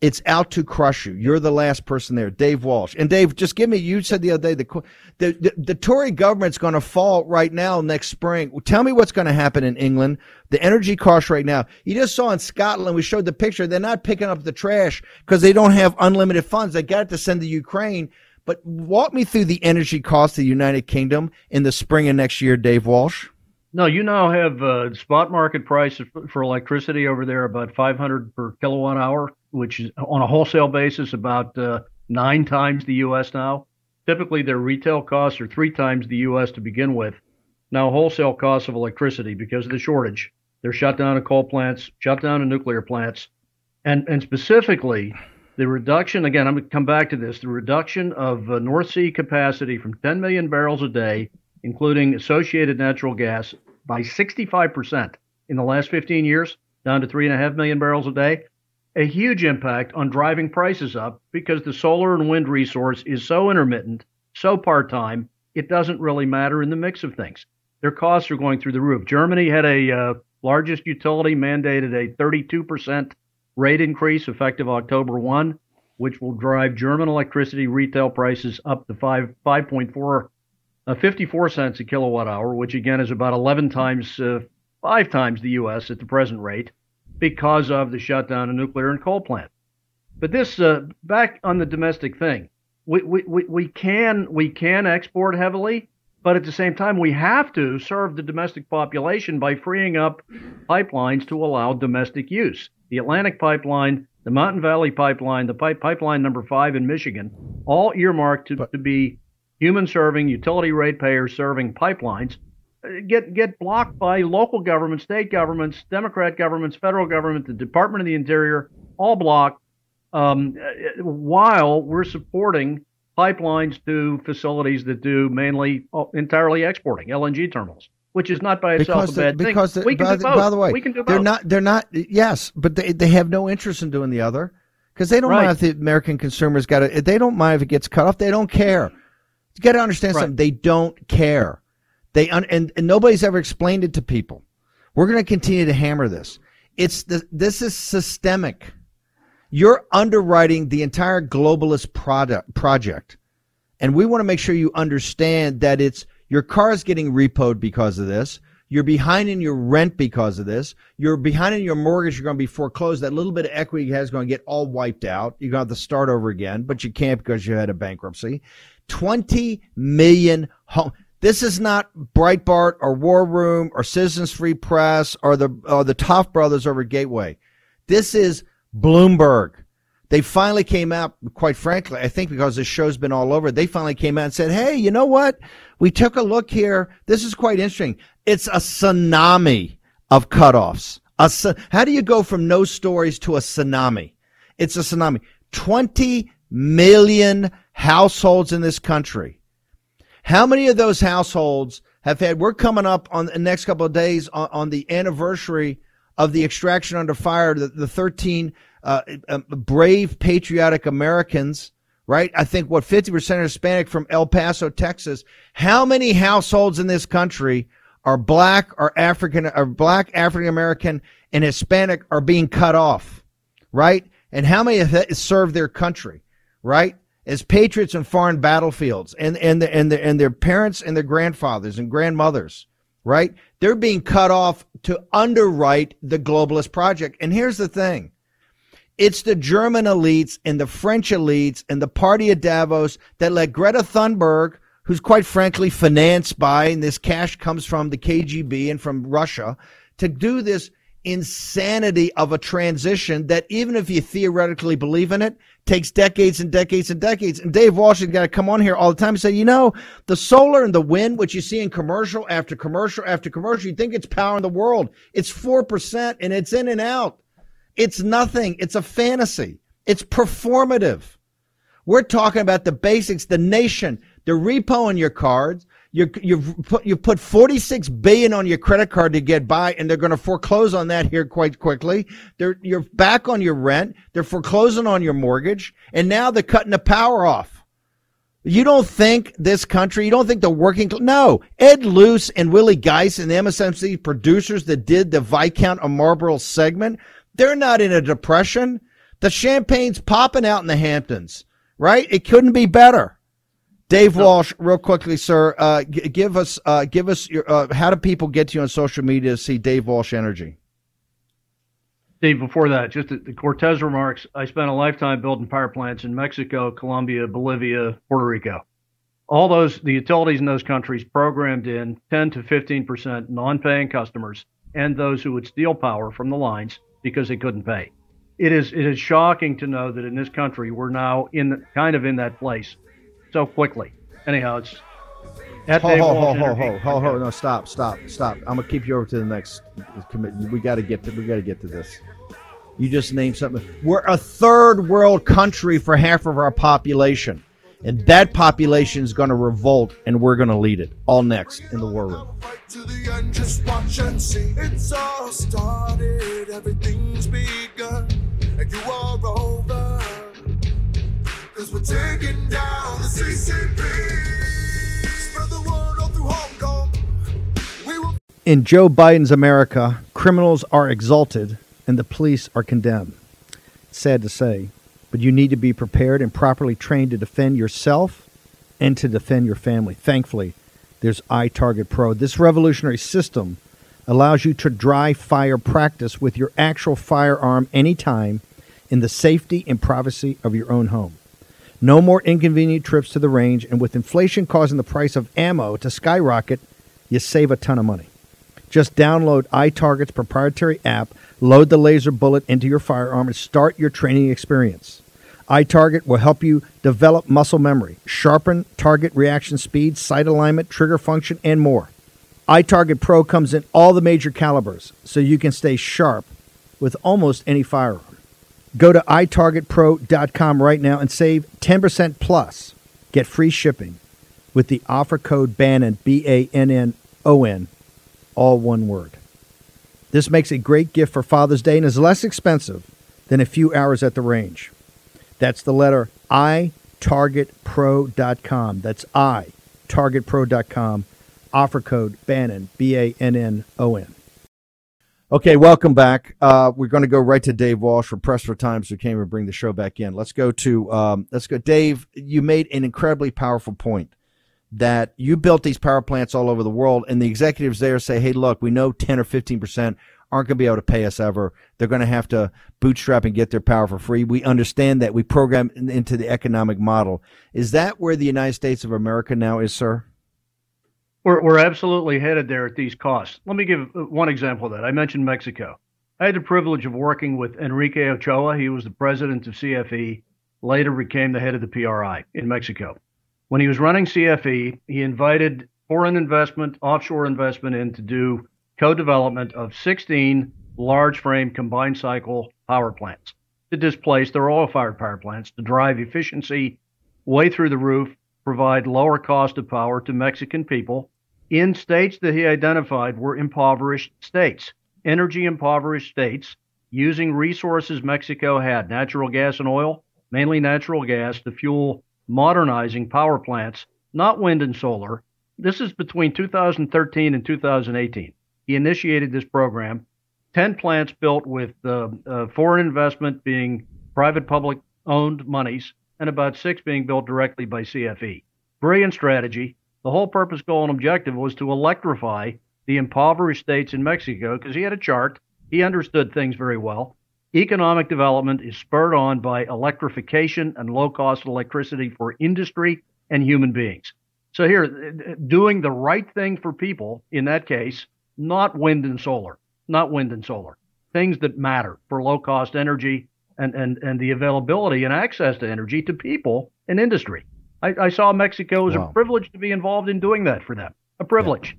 It's out to crush you. You're the last person there, Dave Walsh. And Dave, just give me. You said the other day the the the, the Tory government's going to fall right now next spring. Tell me what's going to happen in England. The energy costs right now. You just saw in Scotland. We showed the picture. They're not picking up the trash because they don't have unlimited funds. They got to send to Ukraine. But walk me through the energy cost of the United Kingdom in the spring of next year, Dave Walsh. No, you now have uh, spot market price for electricity over there about 500 per kilowatt hour which is on a wholesale basis about uh, nine times the U.S. now. Typically, their retail costs are three times the U.S. to begin with. Now, wholesale costs of electricity because of the shortage. They're shut down in coal plants, shut down in nuclear plants, and and specifically the reduction. Again, I'm going to come back to this. The reduction of uh, North Sea capacity from 10 million barrels a day, including associated natural gas, by 65% in the last 15 years, down to three and a half million barrels a day a huge impact on driving prices up because the solar and wind resource is so intermittent, so part time, it doesn't really matter in the mix of things. Their costs are going through the roof. Germany had a uh, largest utility mandated a 32% rate increase effective October 1, which will drive German electricity retail prices up to 5, 5.4, uh, 54 cents a kilowatt hour, which again is about 11 times, uh, five times the U.S. at the present rate because of the shutdown of nuclear and coal plants. But this, uh, back on the domestic thing, we, we, we, can we can export heavily, but at the same time, we have to serve the domestic population by freeing up pipelines to allow domestic use. The Atlantic Pipeline, the Mountain Valley Pipeline, the pipe, pipeline number five in Michigan, all earmarked to, to be human serving, utility ratepayer serving pipelines get get blocked by local governments, state governments, Democrat governments, federal government, the Department of the Interior, all blocked. um, while we're supporting pipelines to facilities that do mainly uh, entirely exporting LNG terminals, which is not by itself because a bad the, because thing. The, we can by, do the, both. by the way, we can do they're not. They're not. Yes, but they they have no interest in doing the other because they don't Right. mind if the American consumers got it. They don't mind if it gets cut off. They don't care. You got to understand Right. something. They don't care. They un, and, and nobody's ever explained it to people. We're going to continue to hammer this. It's the this is systemic. You're underwriting the entire globalist product project. And we want to make sure you understand that it's your car is getting repoed because of this. You're behind in your rent because of this. You're behind in your mortgage. You're going to be foreclosed. That little bit of equity you have is going to get all wiped out. You're going to have to start over again, but you can't because you had a bankruptcy. 20 million home. This is not Breitbart or War Room or Citizens Free Press or the, or the Hoft brothers over Gateway. This is Bloomberg. They finally came out, quite frankly, I think because this show's been all over, they finally came out and said, Hey, you know what? We took a look here. This is quite interesting. It's a tsunami of cutoffs. A, how do you go from no stories to a tsunami? It's a tsunami. 20 million households in this country. How many of those households have had, we're coming up on the next couple of days on, on the anniversary of the extraction under fire, the, the 13 uh, uh, brave, patriotic Americans, right? I think what 50% are Hispanic from El Paso, Texas. How many households in this country are black or African, or black, African American and Hispanic are being cut off, right? And how many have served their country, right? As patriots on foreign battlefields and, and, the, and, the, and their parents and their grandfathers and grandmothers, right? They're being cut off to underwrite the globalist project. And here's the thing. It's the German elites and the French elites and the party of Davos that let Greta Thunberg, who's quite frankly financed by, and this cash comes from the KGB and from Russia, to do this insanity of a transition that even if you theoretically believe in it, takes decades and decades and decades. And Dave Walsh has got to come on here all the time and say, you know, the solar and the wind, which you see in commercial after commercial after commercial, you think it's power in the world. It's 4% and it's in and out. It's nothing. It's a fantasy. It's performative. We're talking about the basics, the nation, the repo in your cards. You, you've put, you put 46 billion on your credit card to get by and they're going to foreclose on that here quite quickly. They're, you're back on your rent. They're foreclosing on your mortgage and now they're cutting the power off. You don't think this country, you don't think the working, no, Ed Luce and Willie Geist and the MSNBC producers that did the Viscount of Marlborough segment, they're not in a depression. The champagne's popping out in the Hamptons, right? It couldn't be better. Dave Walsh, real quickly, sir, uh, g- give us, uh, give us your, uh, how do people get to you on social media to see Dave Walsh Energy? Dave, before that, just the, the Cortes remarks. I spent a lifetime building power plants in Mexico, Colombia, Bolivia, Puerto Rico. All those, the utilities in those countries programmed in 10 to 15% non paying customers and those who would steal power from the lines because they couldn't pay. It is, it is shocking to know that in this country, we're now in kind of in that place so quickly. Anyhow, it's at Ho, Dave ho, ho, Walsh ho, Energy. ho, ho, ho, no, stop, stop, stop. I'm gonna keep you over to the next commit. We got to get to, we got to get to this. You just named something. We're a third world country for half of our population. And that population is going to revolt, and we're going to lead it. All next in the war room. to the end, just watch and see. It's all started, everything's begun, and you are over. Taking down the CCP. Spread the word all through Hong Kong. We will In Joe Biden's America, criminals are exalted and the police are condemned. Sad to say, but you need to be prepared and properly trained to defend yourself and to defend your family. Thankfully, there's iTarget Pro. This revolutionary system allows you to dry fire practice with your actual firearm anytime in the safety and privacy of your own home. No more inconvenient trips to the range, and with inflation causing the price of ammo to skyrocket, you save a ton of money. Just download iTarget's proprietary app, load the laser bullet into your firearm, and start your training experience. iTarget will help you develop muscle memory, sharpen target reaction speed, sight alignment, trigger function, and more. iTarget Pro comes in all the major calibers, so you can stay sharp with almost any firearm. Go to itargetpro.com right now and save 10% plus. Get free shipping with the offer code Bannon, B A N N O N, all one word. This makes a great gift for Father's Day and is less expensive than a few hours at the range. That's the letter I. That's I. Offer code Bannon, B A N N O N. Okay, welcome back. Uh, we're going to go right to Dave Walsh. We're pressed for time, so we can't bring the show back in. Let's go to um, let's go. Dave, you made an incredibly powerful point that you built these power plants all over the world, and the executives there say, "Hey, look, we know ten or fifteen percent aren't going to be able to pay us ever. They're going to have to bootstrap and get their power for free. We understand that. We program into the economic model. Is that where the United States of America now is, sir?" We're, we're absolutely headed there at these costs. Let me give uh, one example of that. I mentioned Mexico. I had the privilege of working with Enrique Ochoa. He was the president of CFE, later became the head of the PRI in Mexico. When he was running CFE, he invited foreign investment, offshore investment in to do co development of 16 large frame combined cycle power plants to displace their oil fired power plants to drive efficiency way through the roof, provide lower cost of power to Mexican people in states that he identified were impoverished states, energy impoverished states, using resources Mexico had natural gas and oil, mainly natural gas, to fuel modernizing power plants, not wind and solar. This is between 2013 and 2018. He initiated this program. 10 plants built with uh, uh, foreign investment being private public owned monies, and about six being built directly by CFE. Brilliant strategy. The whole purpose, goal, and objective was to electrify the impoverished states in Mexico because he had a chart. He understood things very well. Economic development is spurred on by electrification and low cost electricity for industry and human beings. So, here, uh, uh, doing the right thing for people in that case, not wind and solar, not wind and solar, things that matter for low cost energy and, and, and the availability and access to energy to people and industry. I, I saw Mexico as wow. a privilege to be involved in doing that for them. A privilege.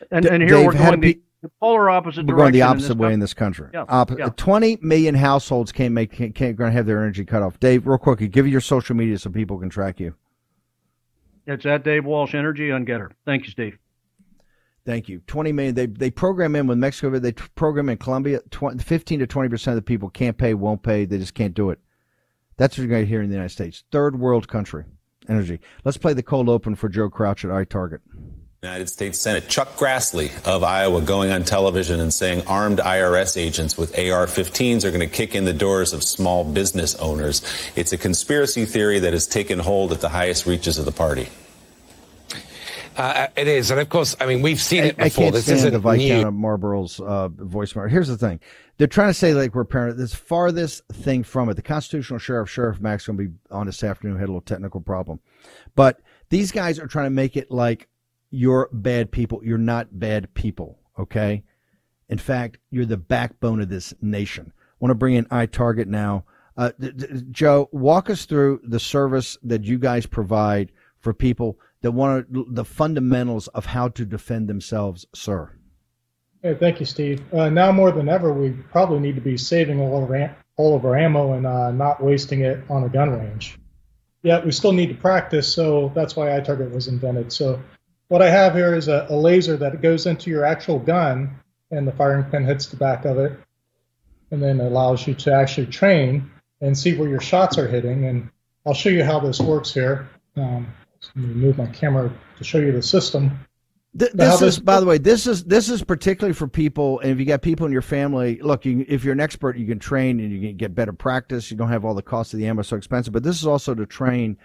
Yeah. And, D- and here Dave, we're going the, the, polar opposite we're going the opposite in way in this country. Yeah. Op- yeah. 20 million households can't make can't, can't going to have their energy cut off. Dave, real quick, give your social media so people can track you. It's at Dave Walsh Energy on GETTR. Thank you, Steve. Thank you. 20 million. They they program in with Mexico. They program in Colombia. 20, 15 to 20 percent of the people can't pay, won't pay. They just can't do it. That's what you're going to hear in the United States. Third world country energy. Let's play the cold open for Joe Crouch at iTarget. United States Senate Chuck Grassley of Iowa going on television and saying armed IRS agents with AR 15s are going to kick in the doors of small business owners. It's a conspiracy theory that has taken hold at the highest reaches of the party. Uh, it is, and of course, I mean we've seen it before. I can't this isn't the Viscount of Marlborough's uh, voicemail. Here's the thing: they're trying to say like we're parent. This farthest thing from it. The constitutional sheriff, Sheriff Max, going to be on this afternoon. Had a little technical problem, but these guys are trying to make it like you're bad people. You're not bad people. Okay. In fact, you're the backbone of this nation. I want to bring in iTarget now. Uh, th- th- Joe, walk us through the service that you guys provide for people that want the fundamentals of how to defend themselves, sir. Hey, thank you, Steve. Uh, now more than ever, we probably need to be saving all of our, all of our ammo and uh, not wasting it on a gun range. Yet we still need to practice, so that's why iTarget was invented. So what I have here is a, a laser that goes into your actual gun, and the firing pin hits the back of it, and then allows you to actually train and see where your shots are hitting. And I'll show you how this works here. Um, move my camera to show you the system. Th- this is, by the way, this is this is particularly for people, and if you got people in your family, look, you, if you're an expert, you can train and you can get better practice. You don't have all the costs of the ammo so expensive, but this is also to train,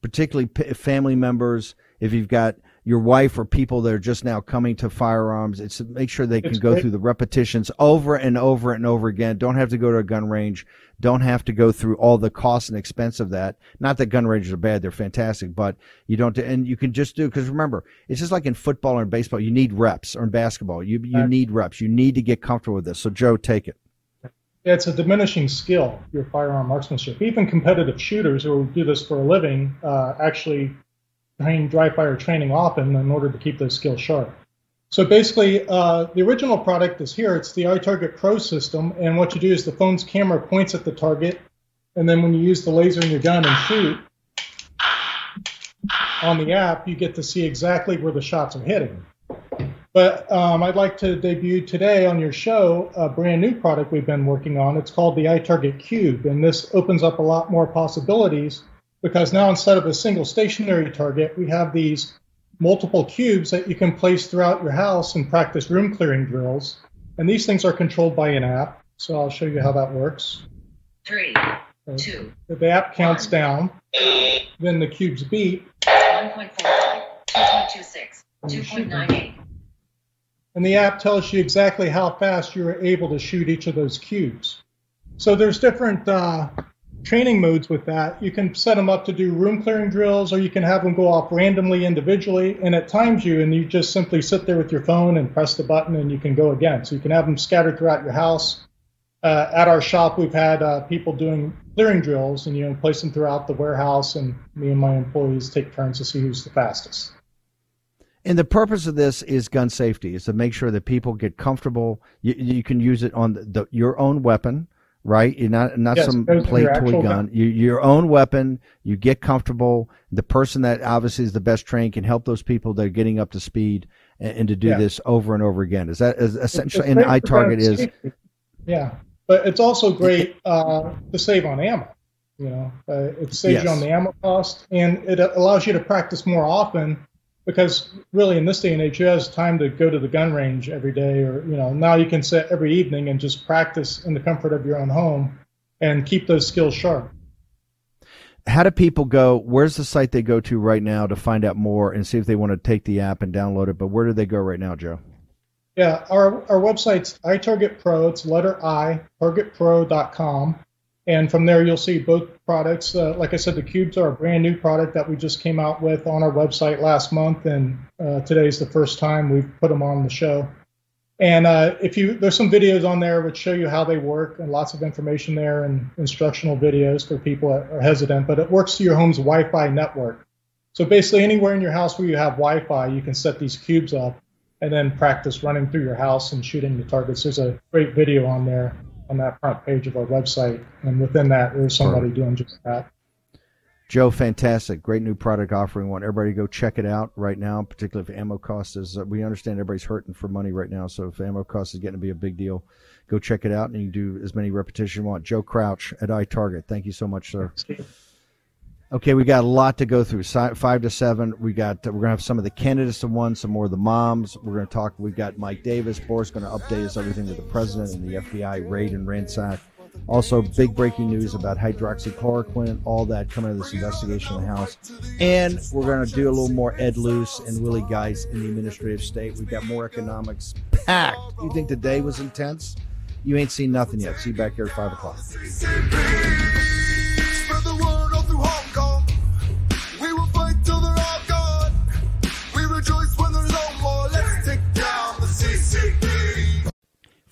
particularly p- family members. If you've got your wife or people that are just now coming to firearms. It's to make sure they can go through the repetitions over and over and over again. Don't have to go to a gun range. Don't have to go through all the cost and expense of that. Not that gun ranges are bad; they're fantastic, but you don't. And you can just do because remember, it's just like in football or in baseball. You need reps, or in basketball, you you need reps. You need to get comfortable with this. So, Joe, take it. Yeah, it's a diminishing skill, your firearm marksmanship. Even competitive shooters who do this for a living uh, actually train dry fire training often in order to keep those skills sharp. So basically, uh, the original product is here. It's the iTarget Pro system, and what you do is the phone's camera points at the target, and then when you use the laser in your gun and shoot on the app, you get to see exactly where the shots are hitting. But um, I'd like to debut today on your show a brand new product we've been working on. It's called the iTarget Cube, and this opens up a lot more possibilities because now instead of a single stationary target, we have these multiple cubes that you can place throughout your house and practice room clearing drills. And these things are controlled by an app. So I'll show you how that works. Three, okay. two. The app counts one. down. Then the cubes beep. 1.45, 2.26, 2.98. And the app tells you exactly how fast you're able to shoot each of those cubes. So there's different uh, training modes with that. You can set them up to do room clearing drills, or you can have them go off randomly individually. And at times you, and you just simply sit there with your phone and press the button, and you can go again. So you can have them scattered throughout your house. Uh, at our shop, we've had uh, people doing clearing drills, and you know, place them throughout the warehouse, and me and my employees take turns to see who's the fastest. And the purpose of this is gun safety, is to make sure that people get comfortable. You, you can use it on the, the, your own weapon right? You're not not yes, some play toy gun. gun. You, your own weapon. You get comfortable. The person that obviously is the best trained can help those people that are getting up to speed and, and to do yeah. this over and over again. Is that is essentially? And I target is. Yeah, but it's also great uh, to save on ammo. You know, uh, it saves yes. you on the ammo cost, and it allows you to practice more often because really in this day and age who has time to go to the gun range every day or you know now you can sit every evening and just practice in the comfort of your own home and keep those skills sharp. How do people go where's the site they go to right now to find out more and see if they want to take the app and download it? But where do they go right now joe? Yeah our, our website's itargetpro it's letter i targetpro.com and from there, you'll see both products. Uh, like I said, the cubes are a brand new product that we just came out with on our website last month, and uh, today's the first time we've put them on the show. And uh, if you, there's some videos on there which show you how they work, and lots of information there, and instructional videos for people that are hesitant. But it works to your home's Wi-Fi network. So basically, anywhere in your house where you have Wi-Fi, you can set these cubes up, and then practice running through your house and shooting the targets. There's a great video on there on that front page of our website. And within that, there's somebody doing just that. Joe, fantastic. Great new product offering. Want everybody to go check it out right now, particularly if ammo cost is, uh, we understand everybody's hurting for money right now. So if ammo cost is getting to be a big deal, go check it out and you can do as many repetitions you want. Joe Crouch at iTarget. Thank you so much, sir. Okay, we got a lot to go through. Five to seven. We got. We're gonna have some of the candidates to one, some more of the moms. We're gonna talk. We've got Mike Davis. Boris going to update us everything with the president and the FBI raid and ransack. Also, big breaking news about hydroxychloroquine, all that coming of this investigation in the House. And we're going to do a little more Ed Luce and Willie Geist in the administrative state. We've got more economics packed. You think the day was intense? You ain't seen nothing yet. See you back here at 5 o'clock.